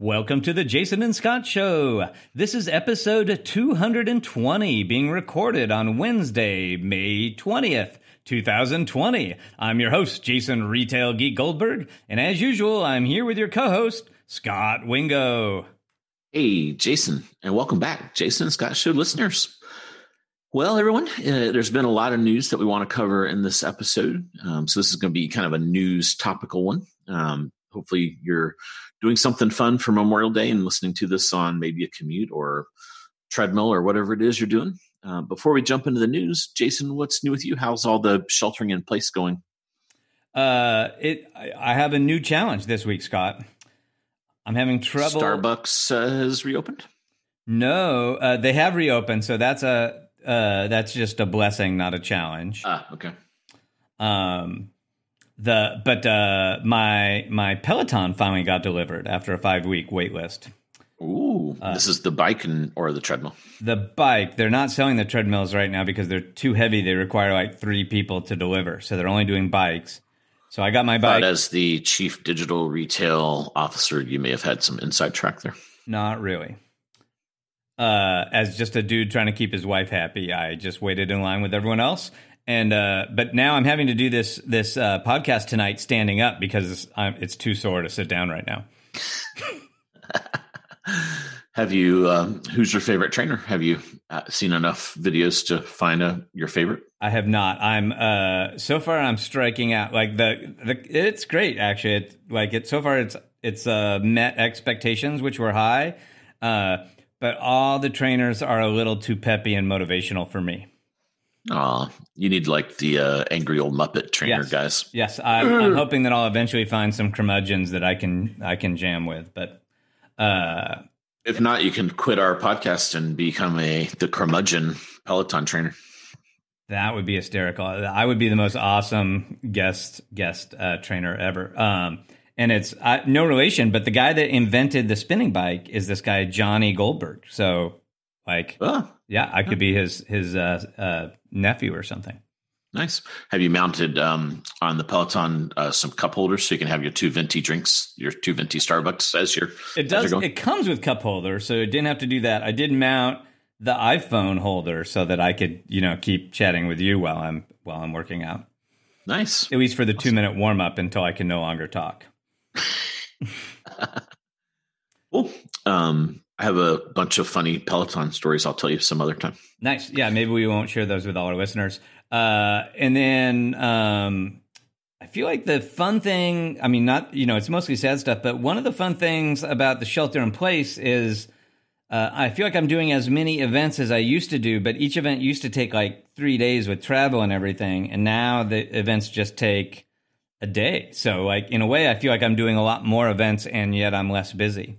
Welcome to the Jason and Scot Show. This is episode 220 being recorded on Wednesday, May 20th, 2020. I'm your host, Jason Retail Geek Goldberg, and as usual, I'm here with your co host, Scot Wingo. Hey, Jason, and welcome back, Jason and Scot Show listeners. Well, everyone, uh, there's been a lot of news that we want to cover in this episode. Um, so, this is going to be kind of a news topical one. Um, hopefully, you're doing something fun for Memorial Day and listening to this on maybe a commute or treadmill or whatever it is you're doing. Uh, before we jump into the news, Jason, what's new with you? How's all the sheltering in place going? Uh, it. I have a new challenge this week, Scot. I'm having trouble. Starbucks uh, has reopened. No, uh, they have reopened, so that's a uh, that's just a blessing, not a challenge. Ah, okay. Um, the but uh, my my Peloton finally got delivered after a five week wait list. Ooh, uh, this is the bike and or the treadmill. The bike. They're not selling the treadmills right now because they're too heavy. They require like three people to deliver, so they're only doing bikes. So I got my bike. But as the chief digital retail officer, you may have had some inside track there. Not really. Uh, as just a dude trying to keep his wife happy, I just waited in line with everyone else and uh, but now I'm having to do this this uh, podcast tonight standing up because I'm, it's too sore to sit down right now. Have you? Um, who's your favorite trainer? Have you uh, seen enough videos to find a your favorite? I have not. I'm uh, so far. I'm striking out. Like the the it's great actually. It like it so far. It's it's uh, met expectations which were high, uh, but all the trainers are a little too peppy and motivational for me. Aw, you need like the uh, angry old Muppet trainer yes. guys. Yes, I'm, I'm, hoping that I'll eventually find some curmudgeons that I can I can jam with. But uh, if not, you can quit our podcast and become a the curmudgeon Peloton trainer. That would be hysterical. I would be the most awesome guest guest uh, trainer ever. Um, and it's uh, no relation, but the guy that invented the spinning bike is this guy Johnny Goldberg. So like, oh. yeah, I could be his his uh, uh, nephew or something. Nice. Have you mounted um, on the Peloton uh, some cup holders so you can have your two venti drinks, your two venti Starbucks as your? It does. It comes with cup holder, so it didn't have to do that. I did mount the iPhone holder so that I could, you know, keep chatting with you while I'm while I'm working out. Nice. At least for the awesome. two minute warm up until I can no longer talk. cool. Um, I have a bunch of funny Peloton stories. I'll tell you some other time. Nice. Yeah, maybe we won't share those with all our listeners. Uh, and then um, I feel like the fun thing, I mean, not, you know, it's mostly sad stuff, but one of the fun things about the shelter in place is uh, I feel like I'm doing as many events as I used to do, but each event used to take like three days with travel and everything. And now the events just take a day. So, like, in a way, I feel like I'm doing a lot more events and yet I'm less busy.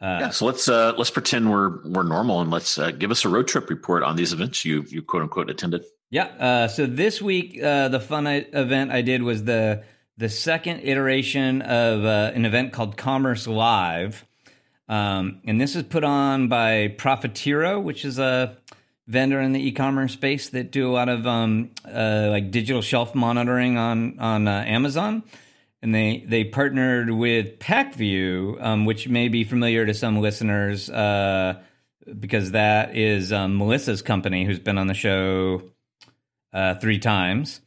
Uh, yeah, so let's uh, let's pretend we're we're normal and let's uh, give us a road trip report on these events you you quote unquote attended. Yeah. Uh, so this week, uh, the fun event I did was the the second iteration of uh, an event called Commerce Live, um, and this is put on by Profitero, which is a vendor in the e-commerce space that do a lot of um, like digital shelf monitoring on on Amazon and they they partnered with Pacvue, um, which may be familiar to some listeners uh, because that is um, Melissa's company, who's been on the show uh, three times,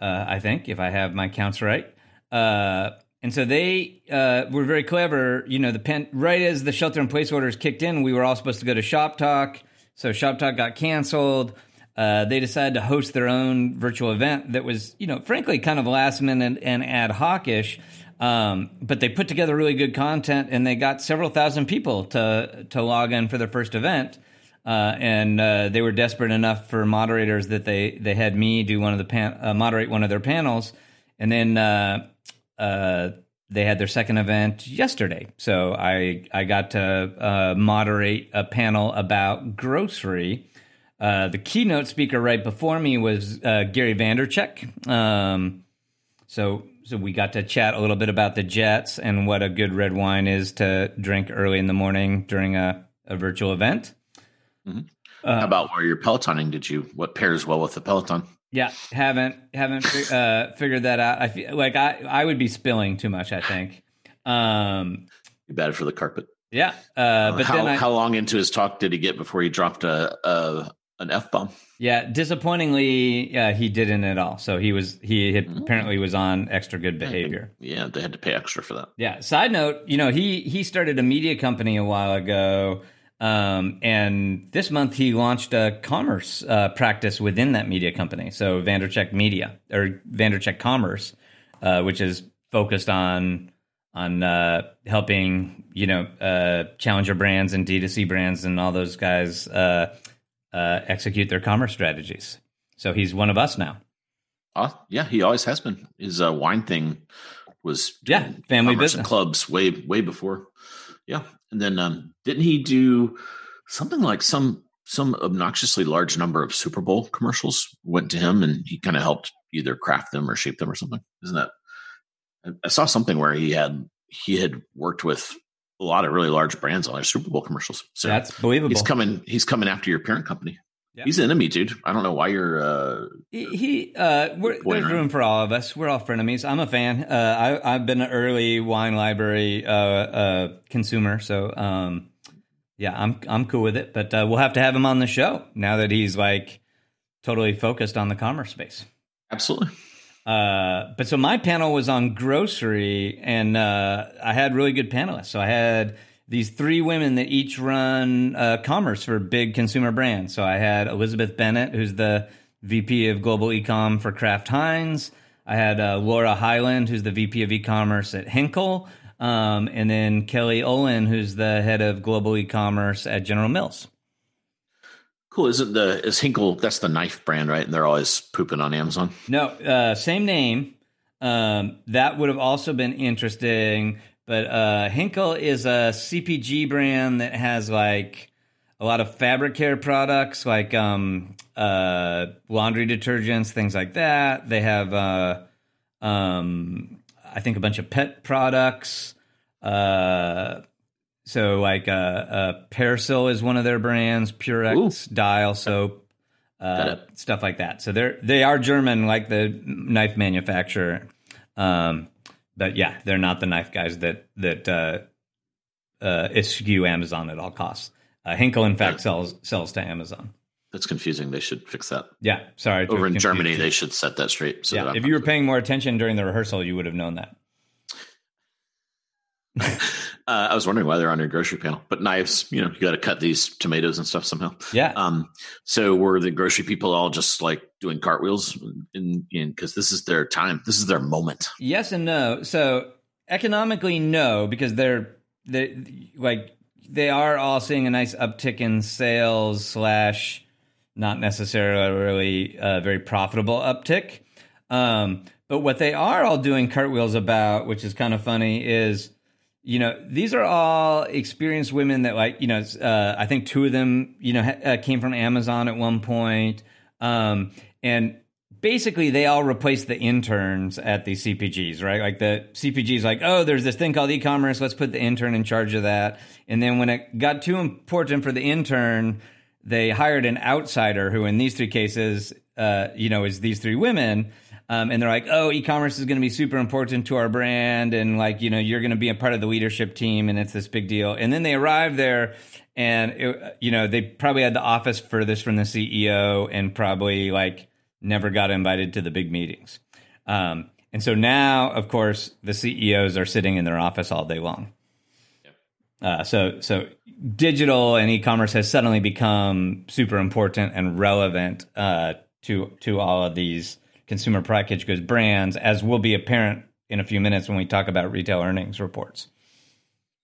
uh, I think, if I have my counts right. Uh, and so they uh, were very clever. You know, the pen, right as the shelter in place orders kicked in, we were all supposed to go to Shoptalk. So Shoptalk got canceled. Uh, they decided to host their own virtual event that was, you know, frankly, kind of last minute and ad hocish. Um, but they put together really good content, and they got several thousand people to to log in for their first event. Uh, and uh, they were desperate enough for moderators that they they had me do one of the pan- uh, moderate one of their panels, and then uh, uh, they had their second event yesterday. So I I got to moderate a panel about grocery Uh, the keynote speaker right before me was uh, Gary Vaynerchuk. Um, so, so we got to chat a little bit about the Jets and what a good red wine is to drink early in the morning during a, a virtual event. Mm-hmm. Uh, How about where you're pelotoning? Did you what pairs well with the peloton? Yeah, haven't haven't uh, figured that out. I feel like I I would be spilling too much. I think. Um, you better for the carpet. Yeah, uh, but how, I, how long into his talk did he get before he dropped a, a an f bomb? Yeah, disappointingly, yeah, he didn't at all. So he was he had, mm-hmm. apparently was on extra good behavior. Yeah, they had to pay extra for that. Yeah. Side note, you know, he he started a media company a while ago um, and this month he launched a commerce uh, practice within that media company. So Vaynerchuk Media or Vaynerchuk Commerce, uh, which is focused on on uh, helping you know uh, challenger brands and D2C brands and all those guys uh, uh, execute their commerce strategies. So he's one of us now. Uh, yeah, he always has been. His wine thing was yeah family business clubs way way before. Yeah, and then um, didn't he do something like some some obnoxiously large number of Super Bowl commercials went to him, and he kind of helped either craft them or shape them or something. Isn't that? I saw something where he had he had worked with a lot of really large brands on their Super Bowl commercials. So that's believable. He's coming. He's coming after your parent company. Yep. He's an enemy, dude. I don't know why you're. Uh, he, he uh, there's room for all of us. We're all frenemies. I'm a fan. Uh, I, have been an early wine library uh, uh, consumer, so um, yeah, I'm I'm cool with it. But uh, we'll have to have him on the show now that he's like totally focused on the commerce space. Absolutely. But so my panel was on grocery, and uh, I had really good panelists. So I had these three women that each run uh, commerce for big consumer brands. So I had Elizabeth Bennett, who's the VP of Global Ecom for Kraft Heinz. I had uh, Laura Hyland, who's the VP of e-commerce at Henkel, um, and then Kelly Olin, who's the head of global e-commerce at General Mills. Cool. Isn't the is Hinkle? That's the knife brand, right? And they're always pooping on Amazon. No, uh, same name. Um, that would have also been interesting but uh, Henkel is a CPG brand that has like a lot of fabric care products, like um, uh, laundry detergents, things like that. They have, uh, um, I think, a bunch of pet products. Uh, so, like, uh, uh, Persil is one of their brands. Purex Ooh. Dial soap, uh, stuff like that. So they're they are German, like the knife manufacturer. Um, but yeah, they're not the knife guys that that uh, uh, eschew Amazon at all costs. Uh, Henkel, in fact, yeah. sells sells to Amazon. That's confusing. They should fix that. Yeah, sorry. Over in Germany, they should set that straight. So yeah, if you were paying more attention during the rehearsal, you would have known that. Uh, I was wondering why they're on your grocery panel, but knives, you know, you got to cut these tomatoes and stuff somehow. Yeah. Um. So were the grocery people all just like doing cartwheels in because this is their time, this is their moment? Yes and no. So economically, no, because they're they like they are all seeing a nice uptick in sales slash not necessarily really uh, very profitable uptick. Um, but what they are all doing cartwheels about, which is kind of funny, is you know, these are all experienced women that, like, you know, uh, I think two of them, you know, ha- uh, came from Amazon at one point. Um, and basically, they all replaced the interns at the CPGs, right? Like, the CPGs, like, oh, there's this thing called e commerce. Let's put the intern in charge of that. And then when it got too important for the intern, they hired an outsider who, in these three cases, uh, you know, is these three women um, and they're like, "Oh, e-commerce is going to be super important to our brand, and like, you know, you're going to be a part of the leadership team, and it's this big deal." And then they arrive there, and it, you know, they probably had the office furthest from the CEO, and probably like never got invited to the big meetings. Um, and so now, of course, the CEOs are sitting in their office all day long. Uh, so, so digital and e-commerce has suddenly become super important and relevant uh, to to all of these consumer packaged goods brands, as will be apparent in a few minutes when we talk about retail earnings reports.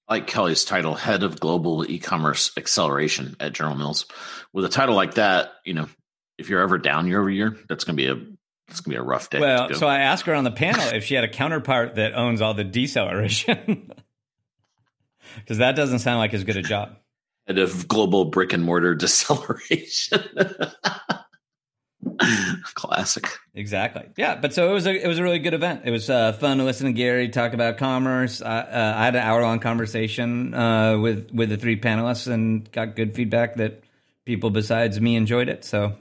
like Kelly's title, Head of Global E-commerce Acceleration at General Mills. With a title like that, you know, if you're ever down year over year, that's going to be a it's going to be a rough day. Well, so I asked her on the panel if she had a counterpart that owns all the deceleration, because that doesn't sound like as good a job. Head of global brick and mortar deceleration. Classic. Exactly. Yeah, but so it was a it was a really good event. It was uh, fun to listen to Gary talk about commerce. Uh, uh, I had an hour long conversation uh, with with the three panelists and got good feedback that people besides me enjoyed it. So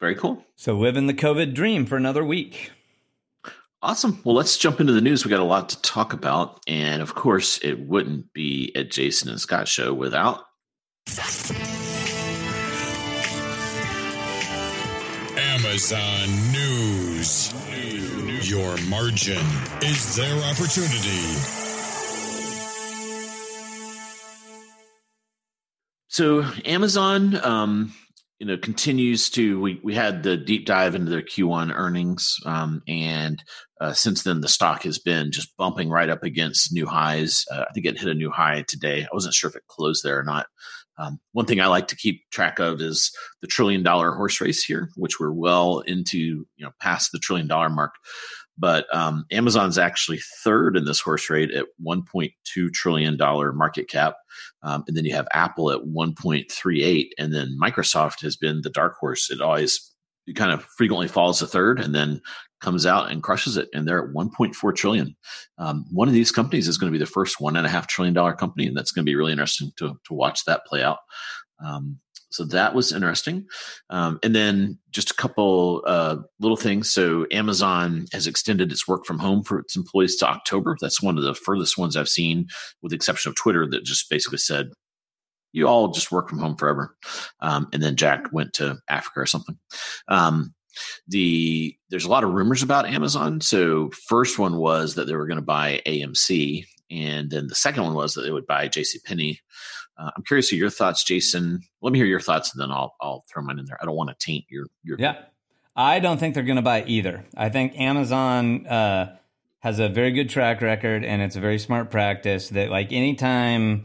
very cool. So living the COVID dream for another week. Awesome. Well, let's jump into the news. We got a lot to talk about, and of course, it wouldn't be a Jason and Scot show without Amazon News. Your margin is their opportunity. So, Amazon, um, you know, continues to. We we had the deep dive into their Q1 earnings, um, and uh, since then the stock has been just bumping right up against new highs. Uh, I think it hit a new high today. I wasn't sure if it closed there or not. Um, one thing I like to keep track of is the trillion dollar horse race here, which we're well into, you know, past the trillion dollar mark. But um, Amazon's actually third in this horse rate at 1.2 trillion dollar market cap, um, and then you have Apple at 1.38, and then Microsoft has been the dark horse. It always it kind of frequently falls to third, and then comes out and crushes it, and they're at 1.4 trillion. Um, one of these companies is going to be the first one and a half trillion dollar company, and that's going to be really interesting to to watch that play out. Um, so that was interesting. Um, and then just a couple uh, little things. So Amazon has extended its work from home for its employees to October. That's one of the furthest ones I've seen, with the exception of Twitter, that just basically said you all just work from home forever. Um, and then Jack went to Africa or something. Um, the there's a lot of rumors about Amazon. So first one was that they were going to buy AMC, and then the second one was that they would buy J.C. Penney. Uh, I'm curious of your thoughts, Jason. Let me hear your thoughts, and then I'll I'll throw mine in there. I don't want to taint your your. Yeah, I don't think they're going to buy either. I think Amazon uh, has a very good track record, and it's a very smart practice that like anytime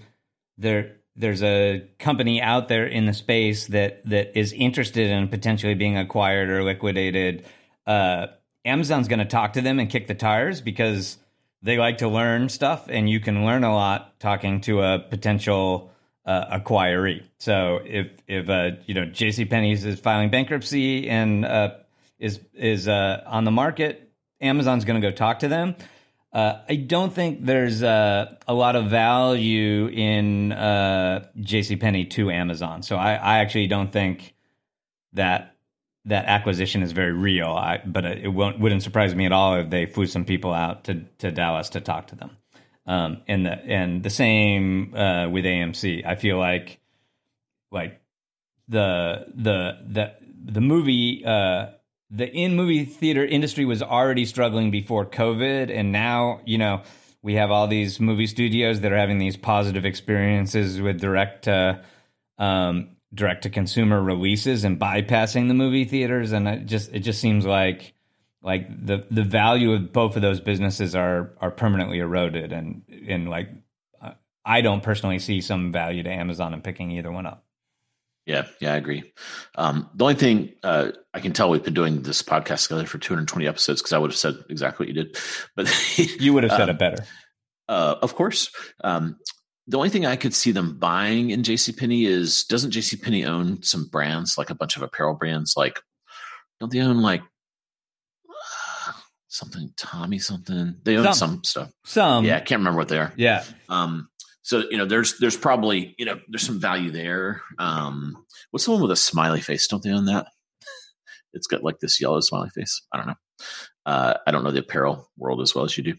they're there's a company out there in the space that that is interested in potentially being acquired or liquidated, uh, Amazon's going to talk to them and kick the tires because they like to learn stuff, and you can learn a lot talking to a potential uh, acquiree. So if if uh, you know J.C. Penney's is filing bankruptcy and uh, is is uh, on the market, Amazon's going to go talk to them. Uh, I don't think there's uh, a lot of value in uh, JCPenney to Amazon. So I, I, actually don't think that that acquisition is very real. I, but it wouldn't surprise me at all if they flew some people out to, to Dallas to talk to them. Um, and the and the same uh, with AMC. I feel like like the the the the movie uh, the in movie theater industry was already struggling before COVID, and now you know we have all these movie studios that are having these positive experiences with direct to um, direct to consumer releases and bypassing the movie theaters, and it just it just seems like like the the value of both of those businesses are are permanently eroded, and and like I don't personally see some value to Amazon in picking either one up. Yeah, yeah, I agree. Um, the only thing uh, I can tell we've been doing this podcast together for 220 episodes because I would have said exactly what you did, but you would have said um, it better. Uh, of course. Um, the only thing I could see them buying in JCPenney is doesn't JCPenney own some brands, like a bunch of apparel brands? Like, don't they own like uh, something Tommy something? They own some, some stuff. Some. Yeah, I can't remember what they are. Yeah. Um, so you know there's there's probably you know there's some value there. Um what's the one with a smiley face? Don't they own that? It's got like this yellow smiley face. I don't know. Uh, i don't know the apparel world as well as you do.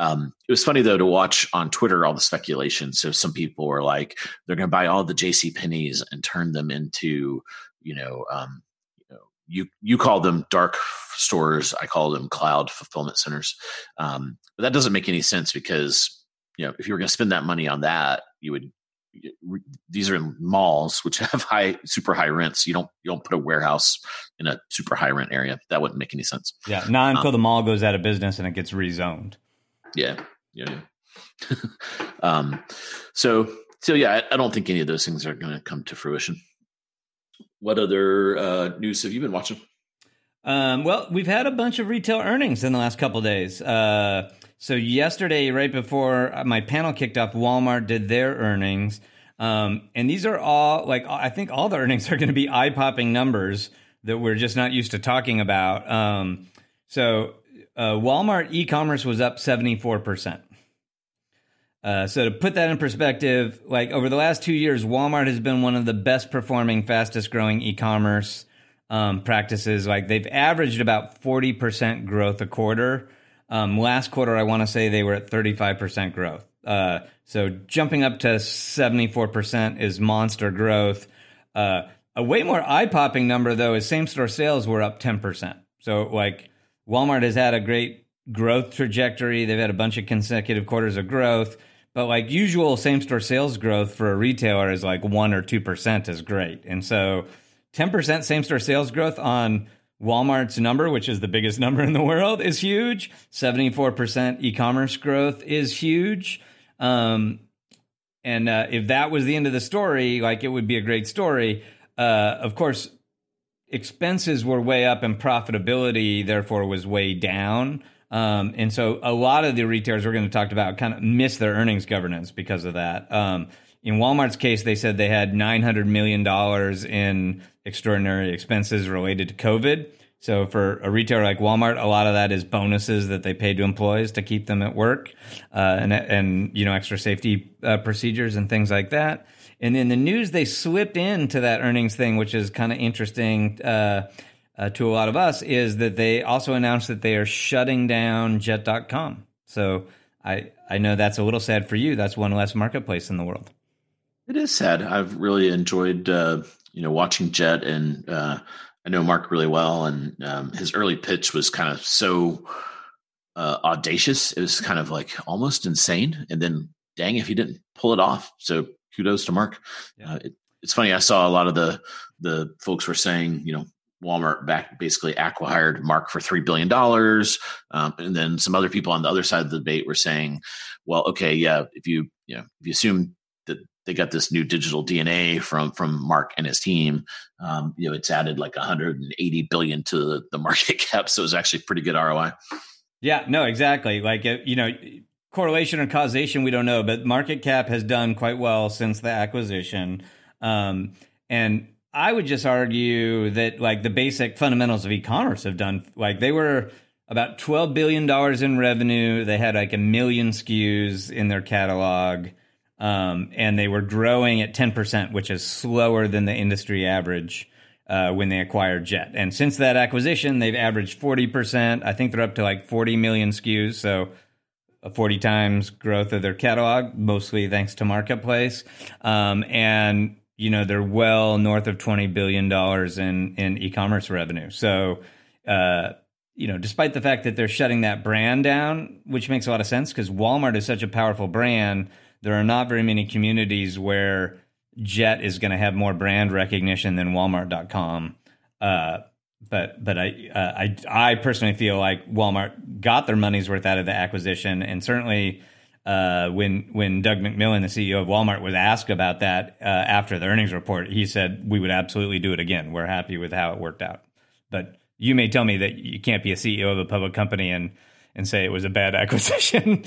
Um, it was funny though to watch on twitter all the speculation. So some people were like they're going to buy all the jc penney's and turn them into you know um, you you you call them dark stores. I call them cloud fulfillment centers. Um, but that doesn't make any sense because you know, if you were going to spend that money on that, you would. These are in malls, which have high, super high rents. You don't you don't put a warehouse in a super high rent area. That wouldn't make any sense. Yeah, not until um, the mall goes out of business and it gets rezoned. Yeah, yeah. yeah. um, so so yeah, I, I, don't think any of those things are going to come to fruition. What other uh, news have you been watching? Um, well, we've had a bunch of retail earnings in the last couple days. Uh, so yesterday, right before my panel kicked off, Walmart did their earnings. Um, and these are all like I think all the earnings are going to be eye popping numbers that we're just not used to talking about. Um, so uh, Walmart e-commerce was up seventy four percent. Uh, so to put that in perspective, like over the last two years, Walmart has been one of the best performing, fastest growing e-commerce um, practices. Like they've averaged about forty percent growth a quarter. Um, last quarter, I want to say they were at thirty five percent growth. Uh, so jumping up to seventy four percent is monster growth. Uh, a way more eye popping number though is same store sales were up ten percent. So like Walmart has had a great growth trajectory. They've had a bunch of consecutive quarters of growth. But like usual same store sales growth for a retailer is like one or two percent is great. And so 10% same store sales growth on Walmart's number, which is the biggest number in the world, is huge. 74% e commerce growth is huge. Um, and uh, if that was the end of the story, like it would be a great story. Uh, of course, expenses were way up and profitability, therefore, was way down. Um, and so a lot of the retailers we're going to talk about kind of miss their earnings governance because of that. Um, in Walmart's case, they said they had $900 million in extraordinary expenses related to COVID. So for a retailer like Walmart, a lot of that is bonuses that they pay to employees to keep them at work, uh, and and you know extra safety uh, procedures and things like that. And then the news they slipped into that earnings thing, which is kind of interesting uh, uh, to a lot of us, is that they also announced that they are shutting down Jet.com. So I I know that's a little sad for you. That's one less marketplace in the world. It is sad. I've really enjoyed uh, you know watching Jet, and uh, I know Marc really well, and um, his early pitch was kind of so uh, audacious. It was kind of like almost insane, and then dang if he didn't pull it off. So kudos to Marc. Yeah. Uh, it, it's funny. I saw a lot of the the folks were saying, you know, Walmart back basically acquired Marc for three billion dollars, um, and then some other people on the other side of the debate were saying, "Well, okay, yeah, if you you know if you assume they got this new digital DNA from from Marc and his team. Um, you know, it's added like 180 billion to the, market cap, so it's actually pretty good ROI. Yeah, no, exactly. Like uh, you know, correlation or causation, we don't know, but market cap has done quite well since the acquisition. Um, and I would just argue that like the basic fundamentals of e-commerce have done like they were about 12 billion dollars in revenue. They had like a million SKUs in their catalog. Um, and they were growing at 10%, which is slower than the industry average uh, when they acquired Jet. And since that acquisition, they've averaged 40%. I think they're up to like 40 million SKUs. So 40 times growth of their catalog, mostly thanks to Marketplace. Um, and, you know, they're well north of $20 billion in, in e commerce revenue. So, uh, you know, despite the fact that they're shutting that brand down, which makes a lot of sense because Walmart is such a powerful brand there are not very many communities where Jet is going to have more brand recognition than Walmart.com. Uh, but but I, uh, I I personally feel like Walmart got their money's worth out of the acquisition, and certainly uh, when when Doug McMillon, the CEO of Walmart, was asked about that uh, after the earnings report, he said we would absolutely do it again. We're happy with how it worked out. But you may tell me that you can't be a CEO of a public company and and say it was a bad acquisition.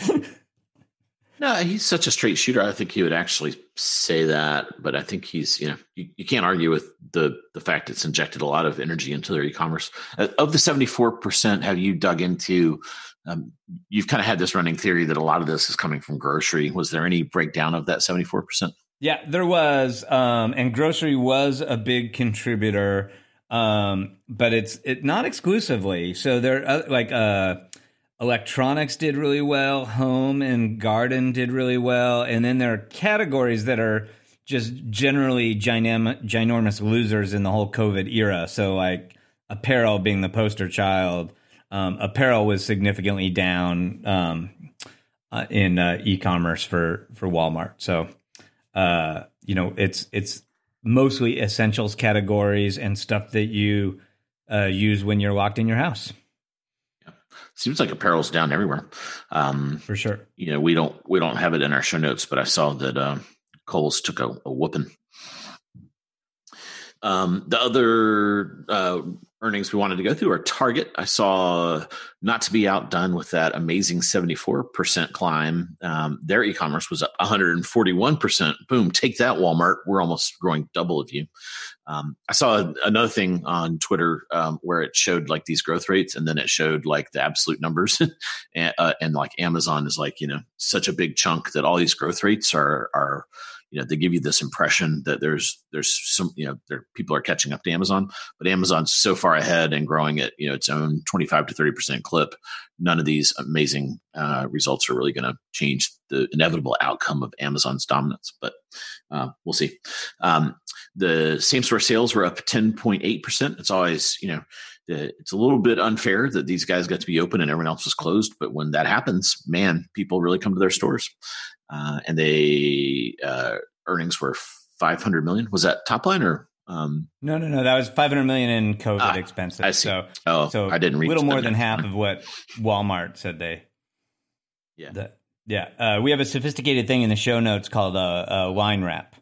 No, he's such a straight shooter. I think he would actually say that, but I think he's you know you, you can't argue with the the fact it's injected a lot of energy into their e-commerce. Uh, of the seventy four percent, have you dug into? Um, you've kind of had this running theory that a lot of this is coming from grocery. Was there any breakdown of that seventy four percent? Yeah, there was, um, and grocery was a big contributor, um, but it's it not exclusively. So there, uh, like. Uh, electronics did really well, home and garden did really well, and then there are categories that are just generally ginormous, losers in the whole COVID era. So like apparel being the poster child, um, apparel was significantly down um, uh, in uh, e-commerce for for Walmart. So uh, you know it's it's mostly essentials categories and stuff that you uh, use when you're locked in your house seems like apparel's down everywhere. Um, For sure. You know, we don't we don't have it in our show notes, but I saw that uh, Kohl's took a, a whooping. Um, the other uh, earnings we wanted to go through are Target. I saw not to be outdone with that amazing 74% climb. Um, their e commerce was up 141%. Boom, take that, Walmart. We're almost growing double of you. Um, I saw another thing on Twitter um, where it showed like these growth rates and then it showed like the absolute numbers. and, uh, and like Amazon is like, you know, such a big chunk that all these growth rates are, are, you know they give you this impression that there's there's some you know there people are catching up to Amazon, but Amazon's so far ahead and growing at you know its own 25 to 30 percent clip. None of these amazing uh, results are really going to change the inevitable outcome of Amazon's dominance, but uh, we'll see. Um, the same store sales were up 10.8 percent. It's always you know it's a little bit unfair that these guys got to be open and everyone else was closed. But when that happens, man, people really come to their stores uh, and they uh, earnings were 500 million. Was that top line or? Um, no, no, no. That was 500 million in COVID ah, expenses. I see. So, oh, so I didn't read a little more than half of what Walmart said they. Yeah. The, yeah. Uh, we have a sophisticated thing in the show notes called a, a wine wrap.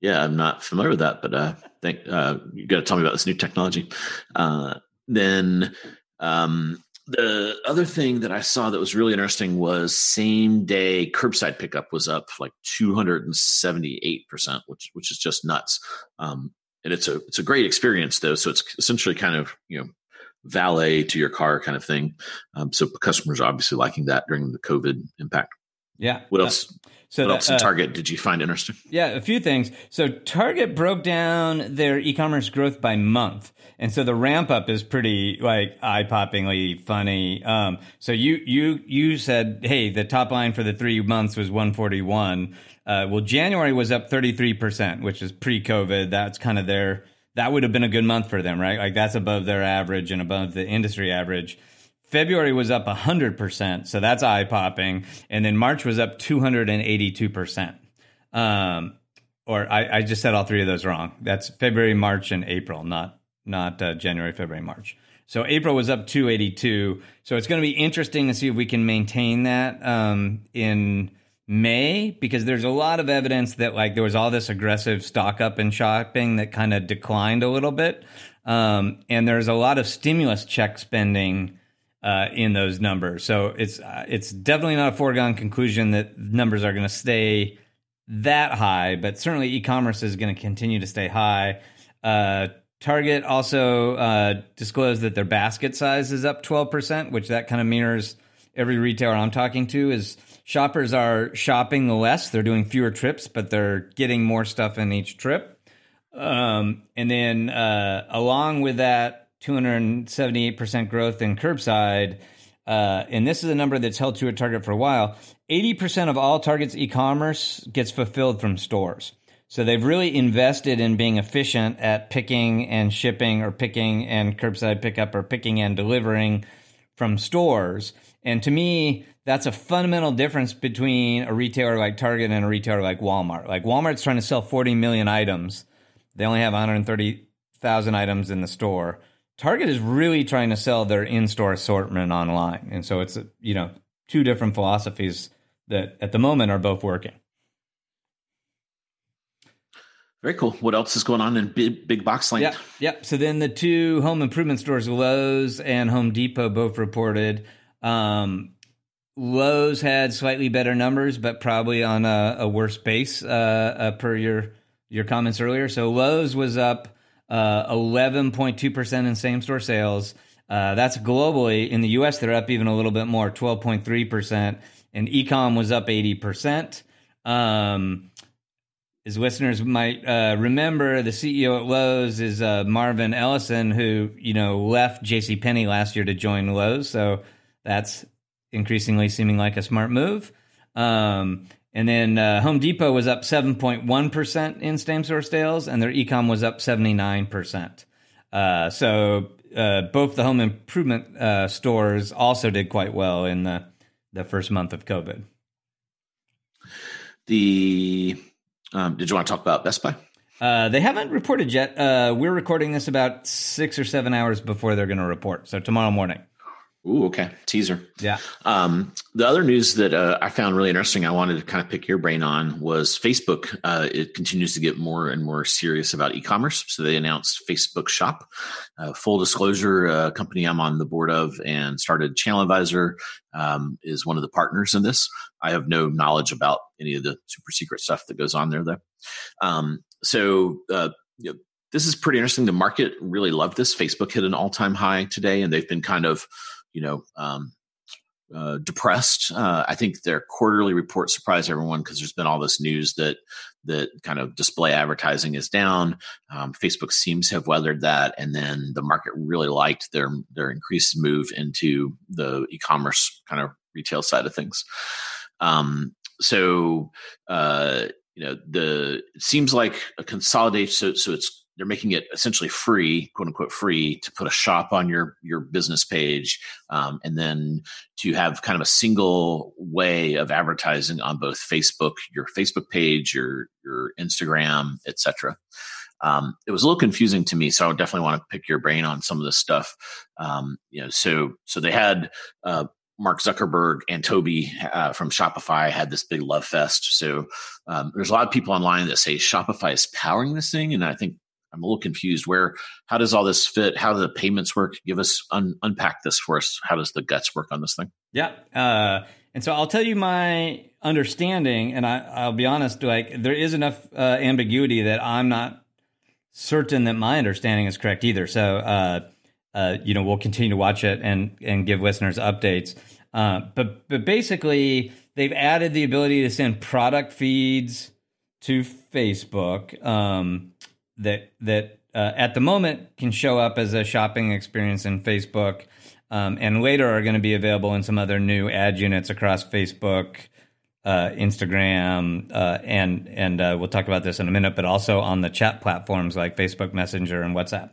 Yeah, I'm not familiar with that, but uh, think uh, you got to tell me about this new technology. Uh, then um, the other thing that I saw that was really interesting was same day curbside pickup was up like 278 percent, which which is just nuts. Um, and it's a it's a great experience though. So it's essentially kind of you know valet to your car kind of thing. Um, so customers are obviously liking that during the COVID impact. Yeah. What else? Uh, so what else in uh, Target did you find interesting? Yeah, a few things. So Target broke down their e-commerce growth by month, and so the ramp up is pretty like eye-poppingly funny. Um, so you you you said, hey, the top line for the three months was 141. Uh, well, January was up 33 percent, which is pre-COVID. That's kind of their that would have been a good month for them, right? Like that's above their average and above the industry average. February was up 100%, so that's eye popping. And then March was up 282%. Um, or I, I, just said all three of those wrong. That's February, March, and April, not not uh, January, February, March. So April was up 282. So it's going to be interesting to see if we can maintain that um, in May because there's a lot of evidence that like there was all this aggressive stock up and shopping that kind of declined a little bit, um, and there's a lot of stimulus check spending uh, in those numbers. So it's uh, it's definitely not a foregone conclusion that numbers are going to stay that high, but certainly e-commerce is going to continue to stay high. Uh, Target also uh, disclosed that their basket size is up 12%, which that kind of mirrors every retailer I'm talking to is shoppers are shopping less. They're doing fewer trips, but they're getting more stuff in each trip. Um, and then uh, along with that, 278% growth in curbside. Uh, and this is a number that's held to a target for a while. 80% of all Target's e commerce gets fulfilled from stores. So they've really invested in being efficient at picking and shipping or picking and curbside pickup or picking and delivering from stores. And to me, that's a fundamental difference between a retailer like Target and a retailer like Walmart. Like Walmart's trying to sell 40 million items. They only have 130,000 items in the store. Target is really trying to sell their in-store assortment online, and so it's you know two different philosophies that at the moment are both working. Very cool. What else is going on in big, big box land? Yeah, yeah. So then the two home improvement stores, Lowe's and Home Depot, both reported. Um, Lowe's had slightly better numbers, but probably on a, a worse base, uh, uh, per your your comments earlier. So Lowe's was up 11.2% uh, in same store sales. Uh, that's globally. In the US, they're up even a little bit more, 12.3%. And ecom was up 80%. Um, as listeners might uh, remember, the CEO at Lowe's is uh, Marvin Ellison, who you know left J.C. Penney last year to join Lowe's. So that's increasingly seeming like a smart move. Um, and then uh, Home Depot was up 7.1% in same store sales, and their ecom was up 79%. Uh, so uh, both the home improvement uh, stores also did quite well in the, the first month of COVID. The um, did you want to talk about Best Buy? Uh, they haven't reported yet. Uh, we're recording this about six or seven hours before they're going to report. So tomorrow morning. Ooh, okay. Teaser. Yeah. Um, the other news that uh, I found really interesting, I wanted to kind of pick your brain on was Facebook. Uh, it continues to get more and more serious about e-commerce. So they announced Facebook Shop. Uh, full disclosure, a company I'm on the board of and started ChannelAdvisor um, is one of the partners in this. I have no knowledge about any of the super secret stuff that goes on there, though. Um, so uh, you know, this is pretty interesting. The market really loved this. Facebook hit an all-time high today, and they've been kind of, you know. Um, uh, depressed. Uh, I think their quarterly report surprised everyone because there's been all this news that that kind of display advertising is down. Um, Facebook seems to have weathered that, and then the market really liked their their increased move into the e-commerce kind of retail side of things. Um, so uh, you know the it seems like a consolidation. So so it's they're making it essentially free, quote unquote free, to put a shop on your your business page, um, and then to have kind of a single way of advertising on both Facebook, your Facebook page, your your Instagram, etc. Um, it was a little confusing to me, so I would definitely want to pick your brain on some of this stuff. Um, you know, so so they had uh, Mark Zuckerberg and Tobi uh, from Shopify had this big love fest. So um, there's a lot of people online that say Shopify is powering this thing, and I think I'm a little confused. Where how does all this fit? How do the payments work? Give us un, unpack this for us. How does the guts work on this thing? Yeah, uh, and so I'll tell you my understanding, and I, will be honest. Like there is enough uh, ambiguity that I'm not certain that my understanding is correct either. So uh, uh you know we'll continue to watch it and and give listeners updates. Uh, but but basically they've added the ability to send product feeds to Facebook. Um, that that uh, at the moment can show up as a shopping experience in Facebook, um, and later are going to be available in some other new ad units across Facebook, uh, Instagram, uh, and and uh, we'll talk about this in a minute, but also on the chat platforms like Facebook Messenger and WhatsApp.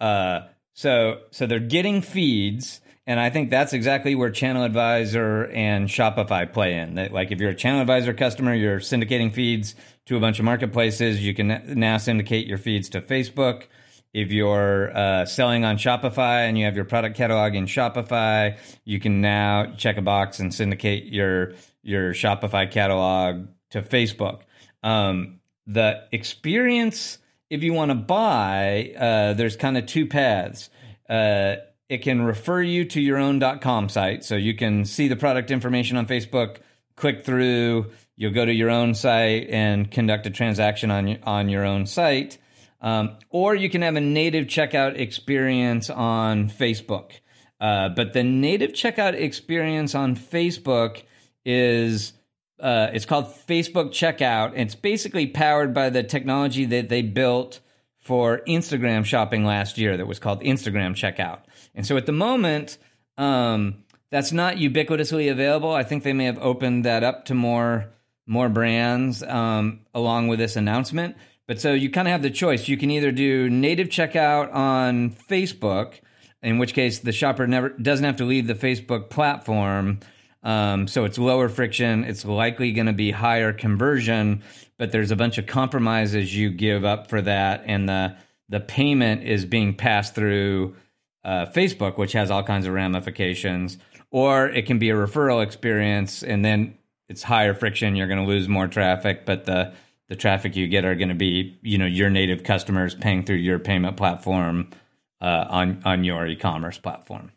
Uh, so so they're getting feeds. And I think that's exactly where ChannelAdvisor and Shopify play in. That, like if you're a ChannelAdvisor customer, you're syndicating feeds to a bunch of marketplaces. You can now syndicate your feeds to Facebook. If you're uh, selling on Shopify and you have your product catalog in Shopify, you can now check a box and syndicate your your Shopify catalog to Facebook. Um, the experience, if you want to buy, uh, there's kind of two paths. Uh, it can refer you to your own .com site, so you can see the product information on Facebook, click through, You'll go to your own site and conduct a transaction on on your own site, um, or you can have a native checkout experience on Facebook. Uh, but the native checkout experience on Facebook is uh, it's called Facebook Checkout. It's basically powered by the technology that they built for Instagram shopping last year that was called Instagram Checkout. And so at the moment, um, that's not ubiquitously available. I think they may have opened that up to more more brands um, along with this announcement. But so you kind of have the choice. You can either do native checkout on Facebook, in which case the shopper never doesn't have to leave the Facebook platform. Um, so it's lower friction. It's likely going to be higher conversion, but there's a bunch of compromises you give up for that, and the the payment is being passed through uh, Facebook, which has all kinds of ramifications. Or it can be a referral experience, and then it's higher friction. You're going to lose more traffic, but the the traffic you get are going to be you know your native customers paying through your payment platform uh, on on your e-commerce platform.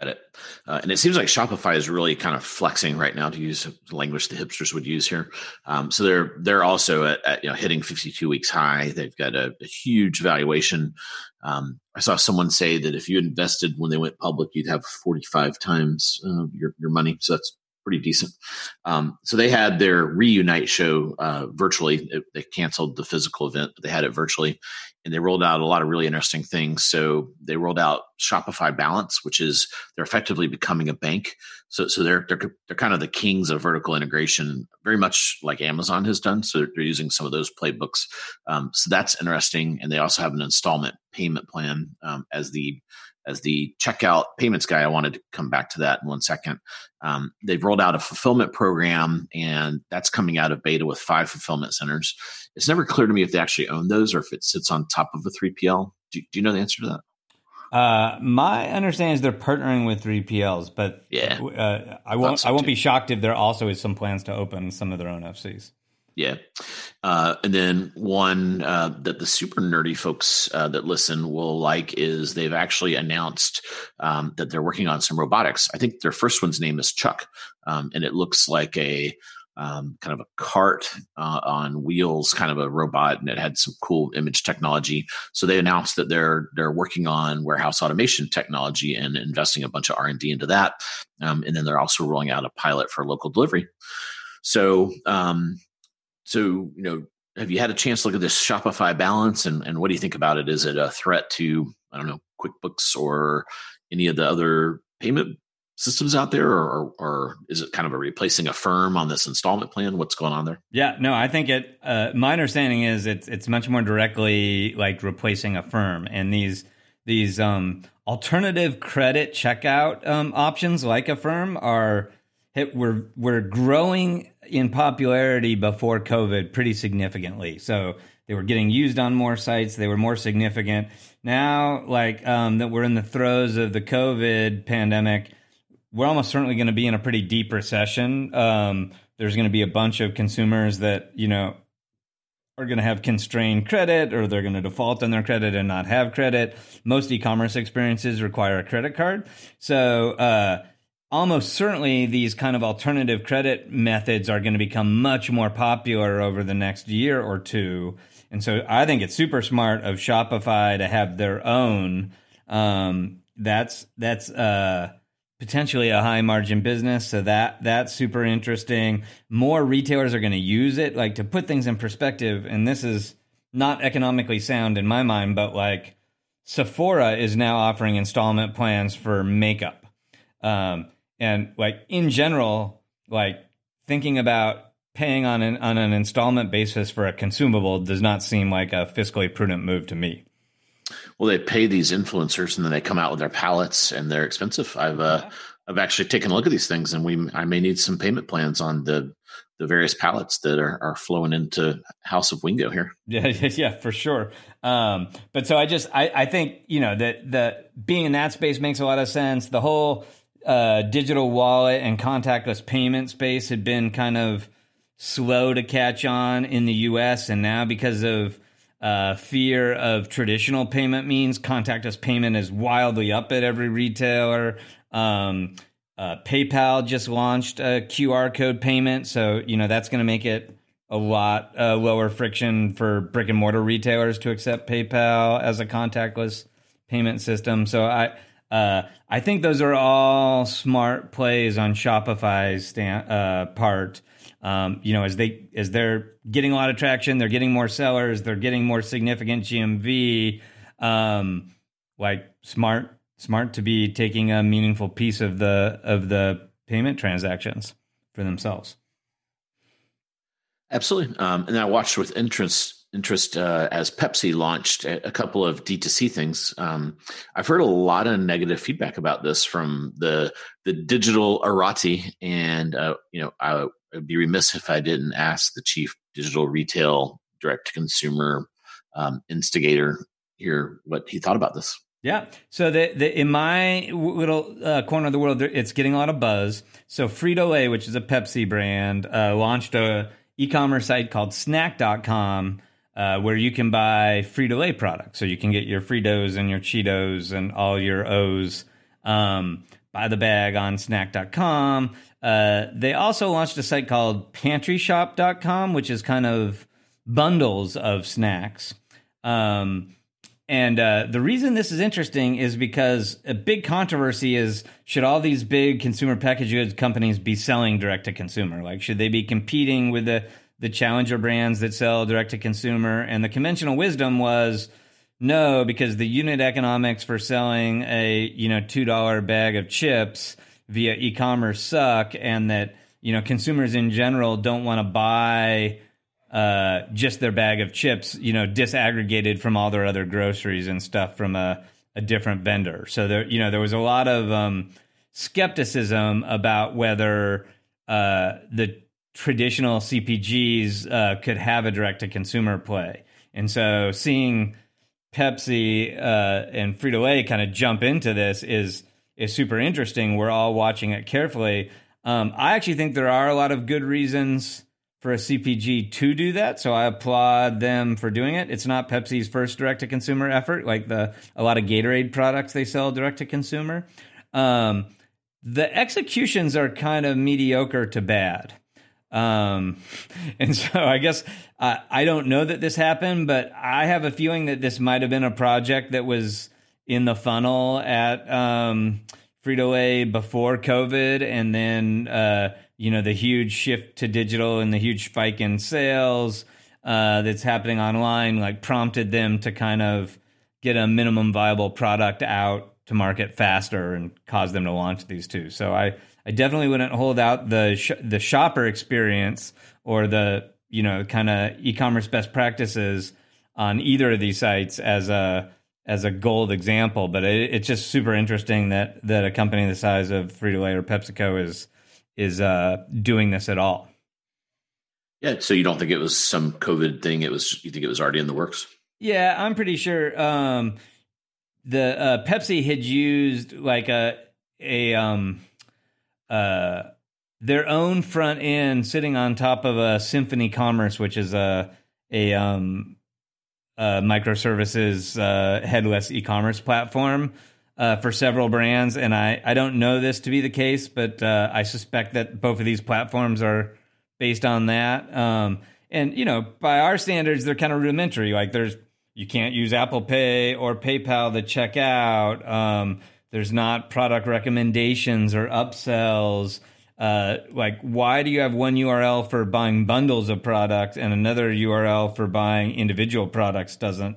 Got it. Uh, and it seems like Shopify is really kind of flexing right now, to use language the hipsters would use here. Um, so they're they're also at, at, you know hitting 52 weeks high. They've got a, a huge valuation. Um, I saw someone say that if you invested when they went public, you'd have 45 times uh, your your money. So that's pretty decent. Um, so they had their reunite show uh, virtually. It, they canceled the physical event, but they had it virtually, and they rolled out a lot of really interesting things. So they rolled out Shopify Balance, which is they're effectively becoming a bank. So so they're they're they're kind of the kings of vertical integration, very much like Amazon has done. So they're, using some of those playbooks. Um, so that's interesting, and they also have an installment payment plan um, as the as the checkout payments guy, I wanted to come back to that in one second. Um, they've rolled out a fulfillment program, and that's coming out of beta with five fulfillment centers. It's never clear to me if they actually own those or if it sits on top of a 3PL. Do, do you know the answer to that? Uh, my understanding is they're partnering with 3PLs, but Yeah. uh, I won't. so I won't too. be shocked if there also is some plans to open some of their own FCs. Yeah. Uh, and then one uh, that the super nerdy folks uh, that listen will like is they've actually announced um, that they're working on some robotics. I think their first one's name is Chuck, um, and it looks like a um, kind of a cart uh, on wheels, kind of a robot, and it had some cool image technology. So they announced that they're they're working on warehouse automation technology and investing a bunch of R and D into that. Um, and then they're also rolling out a pilot for local delivery. So um, so, you know, have you had a chance to look at this Shopify balance and, and what do you think about it? Is it a threat to, I don't know, QuickBooks or any of the other payment systems out there? Or, or, is it kind of a replacing Affirm on this installment plan? What's going on there? Yeah, no, I think it. Uh, my understanding is it's it's much more directly like replacing Affirm, and these these um, alternative credit checkout um, options like Affirm are hit. We're we're growing in popularity before COVID pretty significantly. So they were getting used on more sites. They were more significant. Now, like um, that, we're in the throes of the COVID pandemic we're almost certainly going to be in a pretty deep recession. Um, there's going to be a bunch of consumers that you know are going to have constrained credit, or they're going to default on their credit and not have credit. Most e-commerce experiences require a credit card, so uh, almost certainly these kind of alternative credit methods are going to become much more popular over the next year or two. And so I think it's super smart of Shopify to have their own. Um, that's that's uh, potentially a high margin business, so that that's super interesting. More retailers are going to use it. Like to put things in perspective, and this is not economically sound in my mind, but like Sephora is now offering installment plans for makeup. Um, and like in general, like thinking about paying on an on an installment basis for a consumable does not seem like a fiscally prudent move to me. Well, they pay these influencers and then they come out with their palettes and they're expensive. I've, uh, I've actually taken a look at these things and we, I may need some payment plans on the, the various pallets that are, are flowing into House of Wingo here. Yeah, yeah, for sure. Um, but so I just I, I think you know that the being in that space makes a lot of sense. The whole uh, digital wallet and contactless payment space had been kind of slow to catch on in the U.S. and now because of uh, fear of traditional payment means, contactless payment is wildly up at every retailer. Um, uh, PayPal just launched a QR code payment, so you know that's going to make it a lot uh, lower friction for brick and mortar retailers to accept PayPal as a contactless payment system. So I uh, I think those are all smart plays on Shopify's stand, uh, part. Um, you know, as they as they're getting a lot of traction, they're getting more sellers, they're getting more significant GMV. Um, like smart smart to be taking a meaningful piece of the of the payment transactions for themselves. Absolutely. Um, and I watched with interest interest uh, as Pepsi launched a, couple of D2C things. Um, I've heard a lot of negative feedback about this from the the digital Arati, and uh, you know I would be remiss if I didn't ask the chief digital retail direct to consumer um, instigator here what he thought about this. Yeah. So the, the in my little uh, corner of the world, it's getting a lot of buzz. So Frito Lay, which is a Pepsi brand, uh, launched a e-commerce site called Snacks.com, uh, where you can buy Frito Lay products. So you can get your Fritos and your Cheetos and all your O's um, by the bag on Snacks.com. Uh, they also launched a site called PantryShop.com, which is kind of bundles of snacks. Um, and uh, the reason this is interesting is because a big controversy is should all these big consumer packaged goods companies be selling direct to consumer? Like, should they be competing with the, the challenger brands that sell direct to consumer? And the conventional wisdom was no, because the unit economics for selling a you know two dollar bag of chips via e-commerce suck, and that you know consumers in general don't want to buy uh, just their bag of chips, you know, disaggregated from all their other groceries and stuff from a, a different vendor. So there, you know, there was a lot of um, skepticism about whether uh, the traditional CPGs uh, could have a direct to consumer play. And so seeing Pepsi uh, and Frito Lay kind of jump into this is is super interesting. We're all watching it carefully. Um, I actually think there are a lot of good reasons for a CPG to do that, so I applaud them for doing it. It's not Pepsi's first direct to consumer effort, like the a lot of Gatorade products they sell direct to consumer. Um, the executions are kind of mediocre to bad. Um, and so I guess uh, I don't know that this happened, but I have a feeling that this might have been a project that was in the funnel at um, Frito Lay before COVID, and then uh, you know the huge shift to digital and the huge spike in sales uh, that's happening online, like prompted them to kind of get a minimum viable product out to market faster and cause them to launch these two. So I I definitely wouldn't hold out the sh- the shopper experience or the you know kind of e-commerce best practices on either of these sites as a as a gold example. But it, it's just super interesting that that a company the size of Frito Lay or PepsiCo is is uh, doing this at all. Yeah, so you don't think it was some COVID thing? It was you think it was already in the works? Yeah, I'm pretty sure. Um, the uh, Pepsi had used like a a um uh, their own front end sitting on top of a Symphony Commerce, which is a a um, microservices uh, headless e-commerce platform uh, for several brands. And I, I don't know this to be the case, but uh, I suspect that both of these platforms are based on that. Um, and you know, by our standards, they're kind of rudimentary. Like there's you can't use Apple Pay or PayPal to check out. Um, there's not product recommendations or upsells. Uh, like, why do you have one URL for buying bundles of products and another URL for buying individual products? Doesn't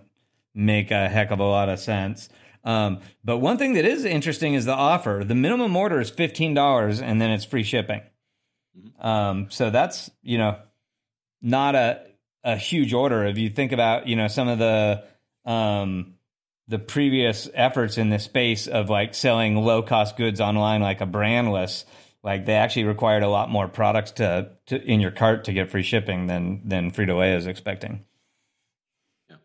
make a heck of a lot of sense. Um, but one thing that is interesting is the offer. The minimum order is fifteen dollars, and then it's free shipping. Um, so that's you know not a a huge order. If you think about you know some of the um, the previous efforts in this space of like selling low cost goods online like a brandless like they actually required a lot more products to, to in your cart to get free shipping than than Frito Lay is expecting. Yeah,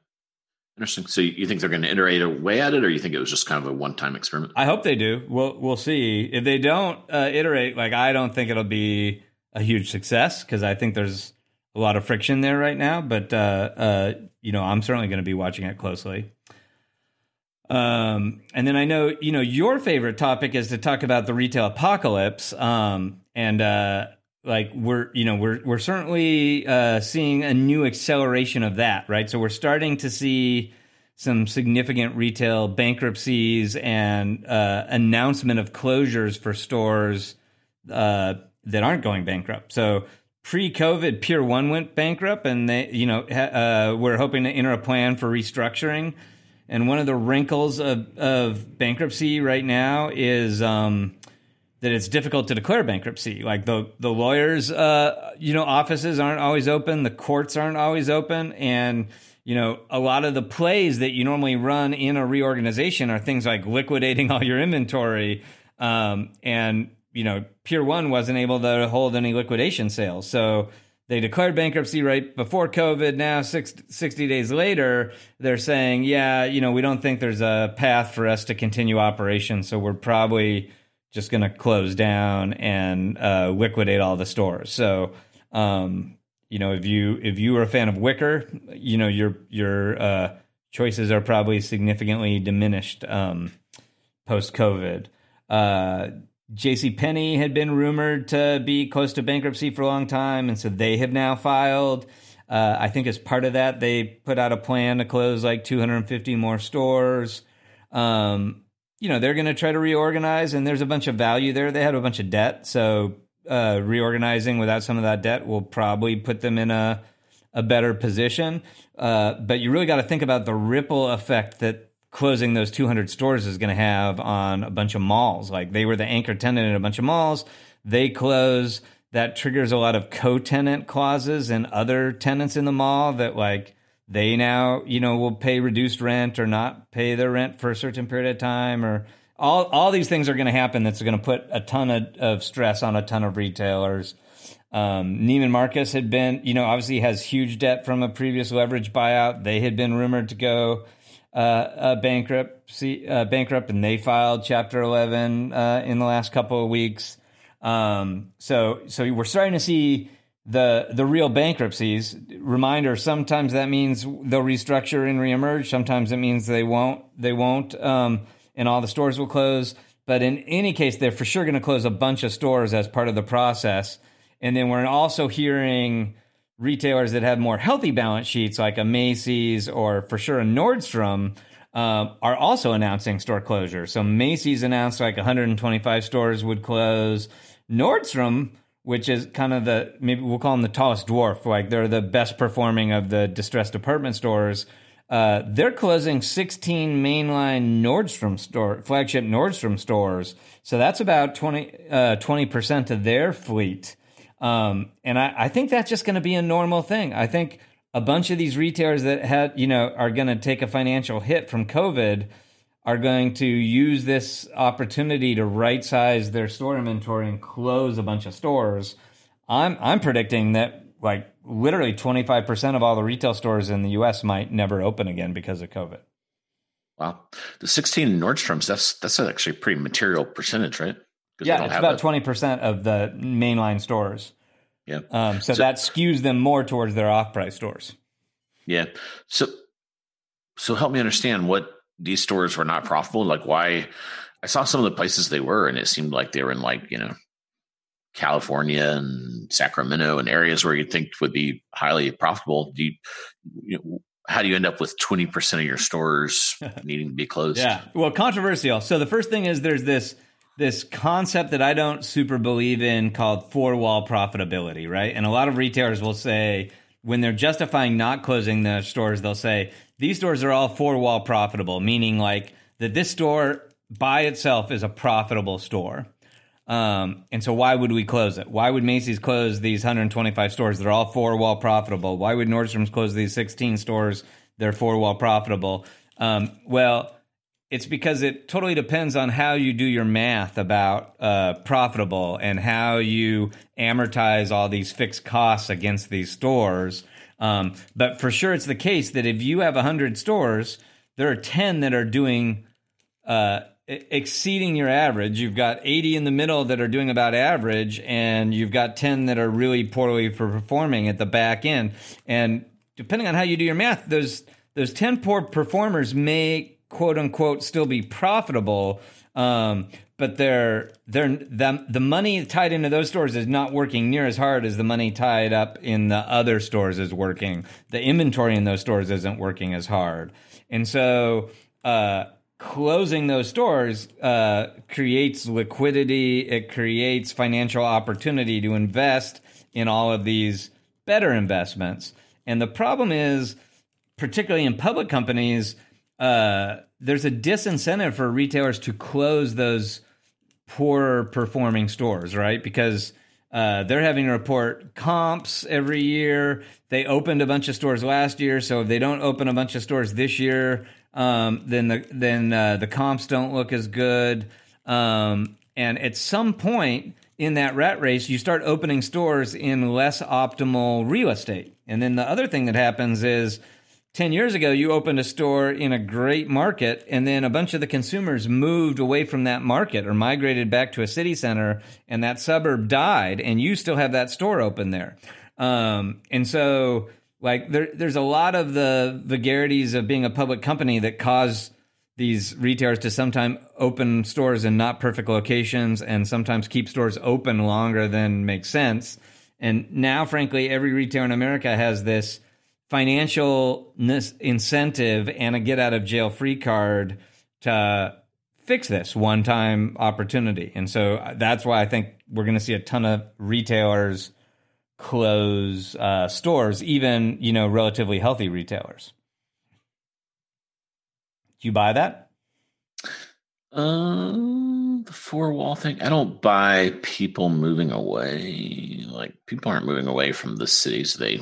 interesting. So you think they're going to iterate away at it, or you think it was just kind of a one time experiment? I hope they do. We'll we'll see. If they don't uh, iterate, like I don't think it'll be a huge success because I think there's a lot of friction there right now. But uh, uh, you know, I'm certainly going to be watching it closely. Um, and then I know, you know, your favorite topic is to talk about the retail apocalypse. Um, and, uh, like we're, you know, we're, we're certainly, uh, seeing a new acceleration of that, right? So we're starting to see some significant retail bankruptcies and, uh, announcement of closures for stores, uh, that aren't going bankrupt. So pre-COVID, Pier One went bankrupt, and they, you know, ha- uh, we're hoping to enter a plan for restructuring. And one of the wrinkles of, of bankruptcy right now is um, that it's difficult to declare bankruptcy. Like the the lawyers, uh, you know, offices aren't always open, the courts aren't always open, and you know, a lot of the plays that you normally run in a reorganization are things like liquidating all your inventory. Um, and you know, Pier One wasn't able to hold any liquidation sales, so they declared bankruptcy right before COVID. Now, six, 60 days later, they're saying, yeah, you know, we don't think there's a path for us to continue operations. So we're probably just going to close down and uh, liquidate all the stores. So, um, you know, if you if you are a fan of Wicker, you know your your uh, choices are probably significantly diminished um, post COVID. Uh, J.C. Penney had been rumored to be close to bankruptcy for a long time, and so they have now filed. Uh, I think as part of that, they put out a plan to close like 250 more stores. Um, you know, they're going to try to reorganize, and there's a bunch of value there. They had a bunch of debt, so uh, reorganizing without some of that debt will probably put them in a a better position. Uh, but you really got to think about the ripple effect that closing those 200 stores is going to have on a bunch of malls. Like they were the anchor tenant in a bunch of malls. They close. That triggers a lot of co-tenant clauses and other tenants in the mall that like they now, you know, will pay reduced rent or not pay their rent for a certain period of time or all all these things are going to happen that's going to put a ton of, of stress on a ton of retailers. Um, Neiman Marcus had been, you know, obviously has huge debt from a previous leverage buyout. They had been rumored to go uh, bankruptcy uh, bankrupt, and they filed Chapter 11 uh, in the last couple of weeks. Um, so so we're starting to see the the real bankruptcies. Reminder: sometimes that means they'll restructure and reemerge. Sometimes it means they won't. They won't, um, and all the stores will close. But in any case, they're for sure going to close a bunch of stores as part of the process. And then we're also hearing retailers that have more healthy balance sheets, like a Macy's or for sure a Nordstrom, uh, are also announcing store closures. So Macy's announced like 125 stores would close. Nordstrom, which is kind of the maybe we'll call them the tallest dwarf, like they're the best performing of the distressed department stores. Uh, they're closing 16 mainline Nordstrom store flagship Nordstrom stores, so that's about 20 uh, percent of their fleet. Um, and I, I think that's just going to be a normal thing. I think a bunch of these retailers that had you know are going to take a financial hit from COVID are going to use this opportunity to right size their store inventory and close a bunch of stores. I'm I'm predicting that like literally 25% of all the retail stores in the US might never open again because of COVID. Wow. The 16 Nordstroms, that's that's actually a pretty material percentage, right? Yeah, it's about twenty percent of the mainline stores. Yeah. Um, so, so, that skews them more towards their off-price stores. Yeah. So, so help me understand what these stores were not profitable. Like why? I saw some of the places they were, and it seemed like they were in like you know California and Sacramento and areas where you'd think would be highly profitable. Do you, you know, how do you end up with 20% of your stores needing to be closed? Yeah. Well, controversial. So the first thing is there's this this concept that I don't super believe in called four wall profitability, right? And a lot of retailers will say when they're justifying not closing their stores, they'll say these stores are all four wall profitable, meaning like that this store by itself is a profitable store. Um, and so why would we close it? Why would Macy's close these 125 stores? They're all four wall profitable. Why would Nordstrom's close these 16 stores? They're four wall profitable. Um, well, it's because it totally depends on how you do your math about uh, profitable and how you amortize all these fixed costs against these stores. Um, but for sure, it's the case that if you have 100 stores, there are 10 that are doing uh, exceeding your average. You've got 80 in the middle that are doing about average, and you've got 10 that are really poorly for performing at the back end. And depending on how you do your math, those those 10 poor performers may quote unquote still be profitable. Um, but they're they're the, the money tied into those stores is not working near as hard as the money tied up in the other stores is working. The inventory in those stores isn't working as hard, and so uh, closing those stores uh, creates liquidity. It creates financial opportunity to invest in all of these better investments. And the problem is, particularly in public companies, uh, there's a disincentive for retailers to close those poor performing stores, right? Because uh, they're having to report comps every year. They opened a bunch of stores last year, so if they don't open a bunch of stores this year, um, then the then uh, the comps don't look as good. Um, and at some point in that rat race, you start opening stores in less optimal real estate. And then the other thing that happens is 10 years ago, you opened a store in a great market, and then a bunch of the consumers moved away from that market or migrated back to a city center, and that suburb died, and you still have that store open there. Um, and so, like, there, there's a lot of the vagaries of being a public company that cause these retailers to sometimes open stores in not perfect locations and sometimes keep stores open longer than makes sense. And now, frankly, every retailer in America has this financial incentive and a get out of jail free card to fix this one time opportunity. And so uh, that's why I think we're going to see a ton of retailers close uh, stores, even, you know, relatively healthy retailers. Do you buy that? Um, the four wall thing. I don't buy people moving away. Like people aren't moving away from the cities they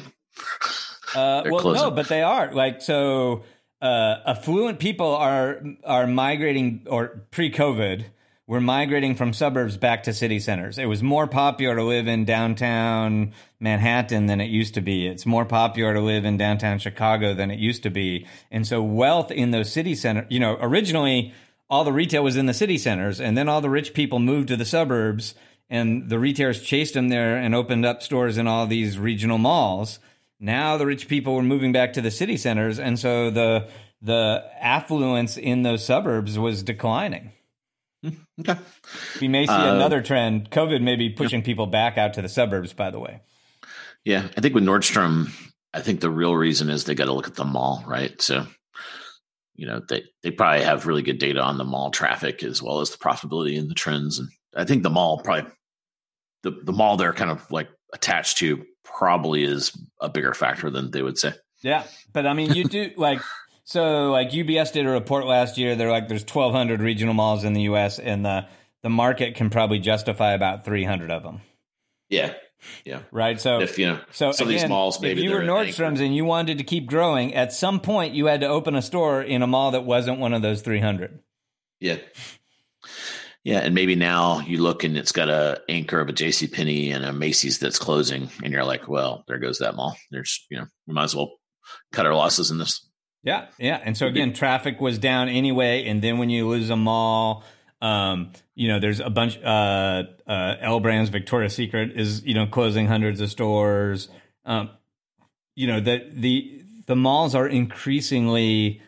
uh, well, closing. no, but they are like so. Uh, affluent people are are migrating, or pre-COVID were migrating from suburbs back to city centers. It was more popular to live in downtown Manhattan than it used to be. It's more popular to live in downtown Chicago than it used to be. And so wealth in those city centers, you know, originally all the retail was in the city centers and then all the rich people moved to the suburbs and the retailers chased them there and opened up stores in all these regional malls. Now the rich people were moving back to the city centers and so the the affluence in those suburbs was declining. Okay. We may see Uh, another trend. COVID may be pushing people back out to the suburbs, by the way. Yeah, I think with Nordstrom, I think the real reason is they got to look at the mall, right? So, you know, they they probably have really good data on the mall traffic as well as the profitability and the trends. And I think the mall probably the the mall they're kind of like attached to probably is a bigger factor than they would say. Yeah. But I mean, you do like, so like UBS did a report last year. They're like, there's 1,200 regional malls in the US, and the, the market can probably justify about 300 of them. Yeah, yeah. Right. So, If you know, so some of these malls, maybe if you were Nordstrom's and you wanted to keep growing, at some point you had to open a store in a mall that wasn't one of those 300. Yeah. Yeah, and maybe now you look and it's got a anchor of a J.C. Penney and a Macy's that's closing, and you're like, well, there goes that mall. There's, you know, we might as well cut our losses in this. Yeah, yeah. And so again, traffic was down anyway. And then when you lose a mall, um, you know, there's a bunch. Uh, uh, L Brands, Victoria's Secret is you know closing hundreds of stores. Um, you know the the the malls are increasingly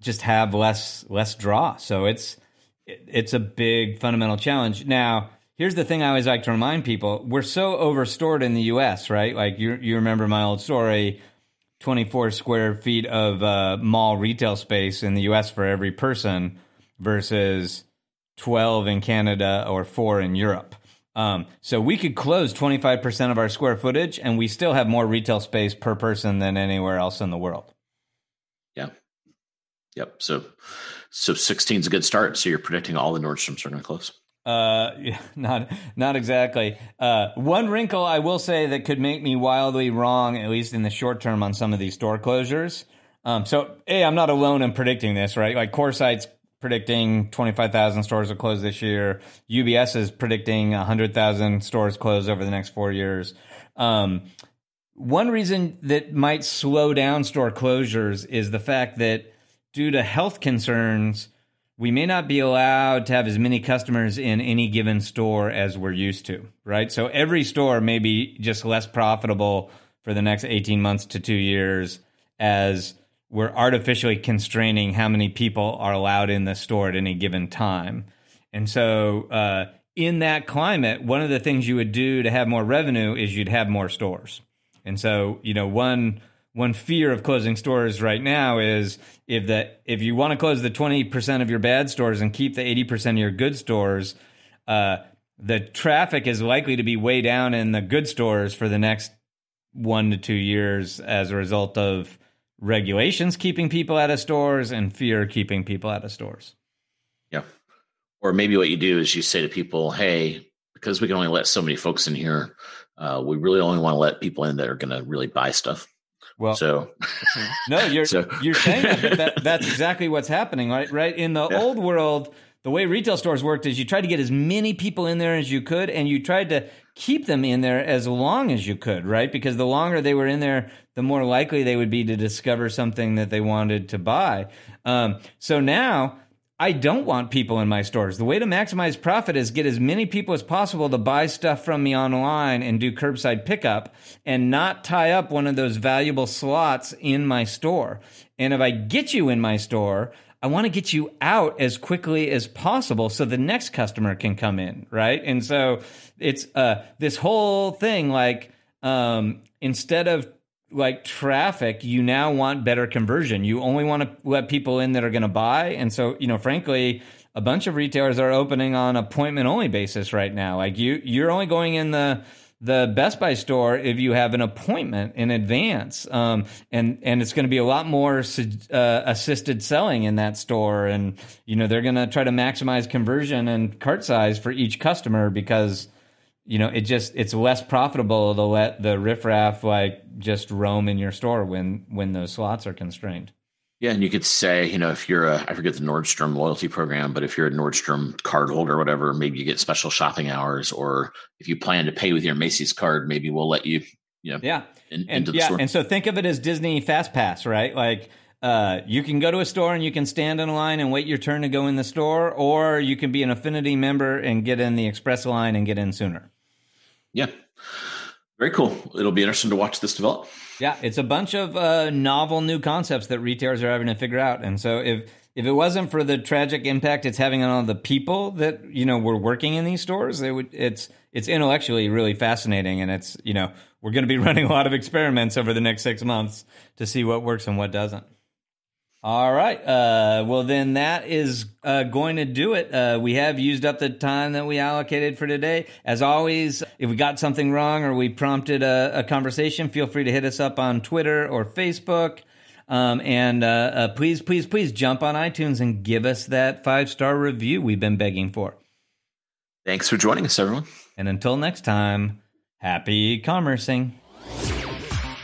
just have less less draw. So it's it- it's a big fundamental challenge. Now, here's the thing I always like to remind people: we're so overstored in the U.S., right? Like you you remember my old story. 24 square feet of uh, mall retail space in the US for every person versus 12 in Canada or four in Europe. Um, so we could close 25% of our square footage and we still have more retail space per person than anywhere else in the world. Yeah. Yep. So, so 16 is a good start. So you're predicting all the Nordstroms are going to close. Uh, not not exactly. Uh, one wrinkle I will say that could make me wildly wrong, at least in the short term, on some of these store closures. Um, so, a I'm not alone in predicting this, right? Like Coresight's predicting 25,000 stores will close this year. UBS is predicting 100,000 stores close over the next four years. Um, one reason that might slow down store closures is the fact that due to health concerns, we may not be allowed to have as many customers in any given store as we're used to, right? So every store may be just less profitable for the next 18 months to two years as we're artificially constraining how many people are allowed in the store at any given time. And so, uh, in that climate, one of the things you would do to have more revenue is you'd have more stores. And so, you know, one one fear of closing stores right now is if that if you want to close the twenty percent of your bad stores and keep the eighty percent of your good stores, uh, the traffic is likely to be way down in the good stores for the next one to two years as a result of regulations keeping people out of stores and fear keeping people out of stores. Yeah. Or maybe what you do is you say to people, hey, because we can only let so many folks in here, uh, we really only want to let people in that are going to really buy stuff. Well, So, No, you're So- you're saying that, that, that's exactly what's happening, right? Right in the Yeah. old world, the way retail stores worked is you tried to get as many people in there as you could, and you tried to keep them in there as long as you could, right? Because the longer they were in there, the more likely they would be to discover something that they wanted to buy. Um, so now. I don't want people in my stores. The way to maximize profit is get as many people as possible to buy stuff from me online and do curbside pickup and not tie up one of those valuable slots in my store. And if I get you in my store, I want to get you out as quickly as possible so the next customer can come in, right? And so it's uh, this whole thing like um, instead of like traffic, you now want better conversion. You only want to let people in that are going to buy. And so, you know, frankly, a bunch of retailers are opening on appointment only basis right now. Like you, you're only going in the the Best Buy store if you have an appointment in advance, um, and and it's going to be a lot more uh, assisted selling in that store, and you know they're going to try to maximize conversion and cart size for each customer because you know it just it's less profitable to let the riffraff like just roam in your store when when those slots are constrained. Yeah, and you could say, you know, if you're a, I forget the Nordstrom loyalty program, but if you're a Nordstrom card holder or whatever, maybe you get special shopping hours, or if you plan to pay with your Macy's card, maybe we'll let you, you know, yeah, in, and yeah, store. and so think of it as Disney Fast Pass, right? Like, uh, you can go to a store and you can stand in a line and wait your turn to go in the store, or you can be an affinity member and get in the express line and get in sooner. Yeah, very cool. It'll be interesting to watch this develop. Yeah, it's a bunch of uh, novel new concepts that retailers are having to figure out. And so if if it wasn't for the tragic impact it's having on all the people that you know were working in these stores, it would it's it's intellectually really fascinating, and it's you know we're going to be running a lot of experiments over the next six months to see what works and what doesn't. All right. Uh, well, then that is uh, going to do it. Uh, we have used up the time that we allocated for today. As always, if we got something wrong or we prompted a, a conversation, feel free to hit us up on Twitter or Facebook. Um, and uh, uh, please, please, please jump on iTunes and give us that five star review we've been begging for. Thanks for joining us, everyone. And until next time, happy commercing.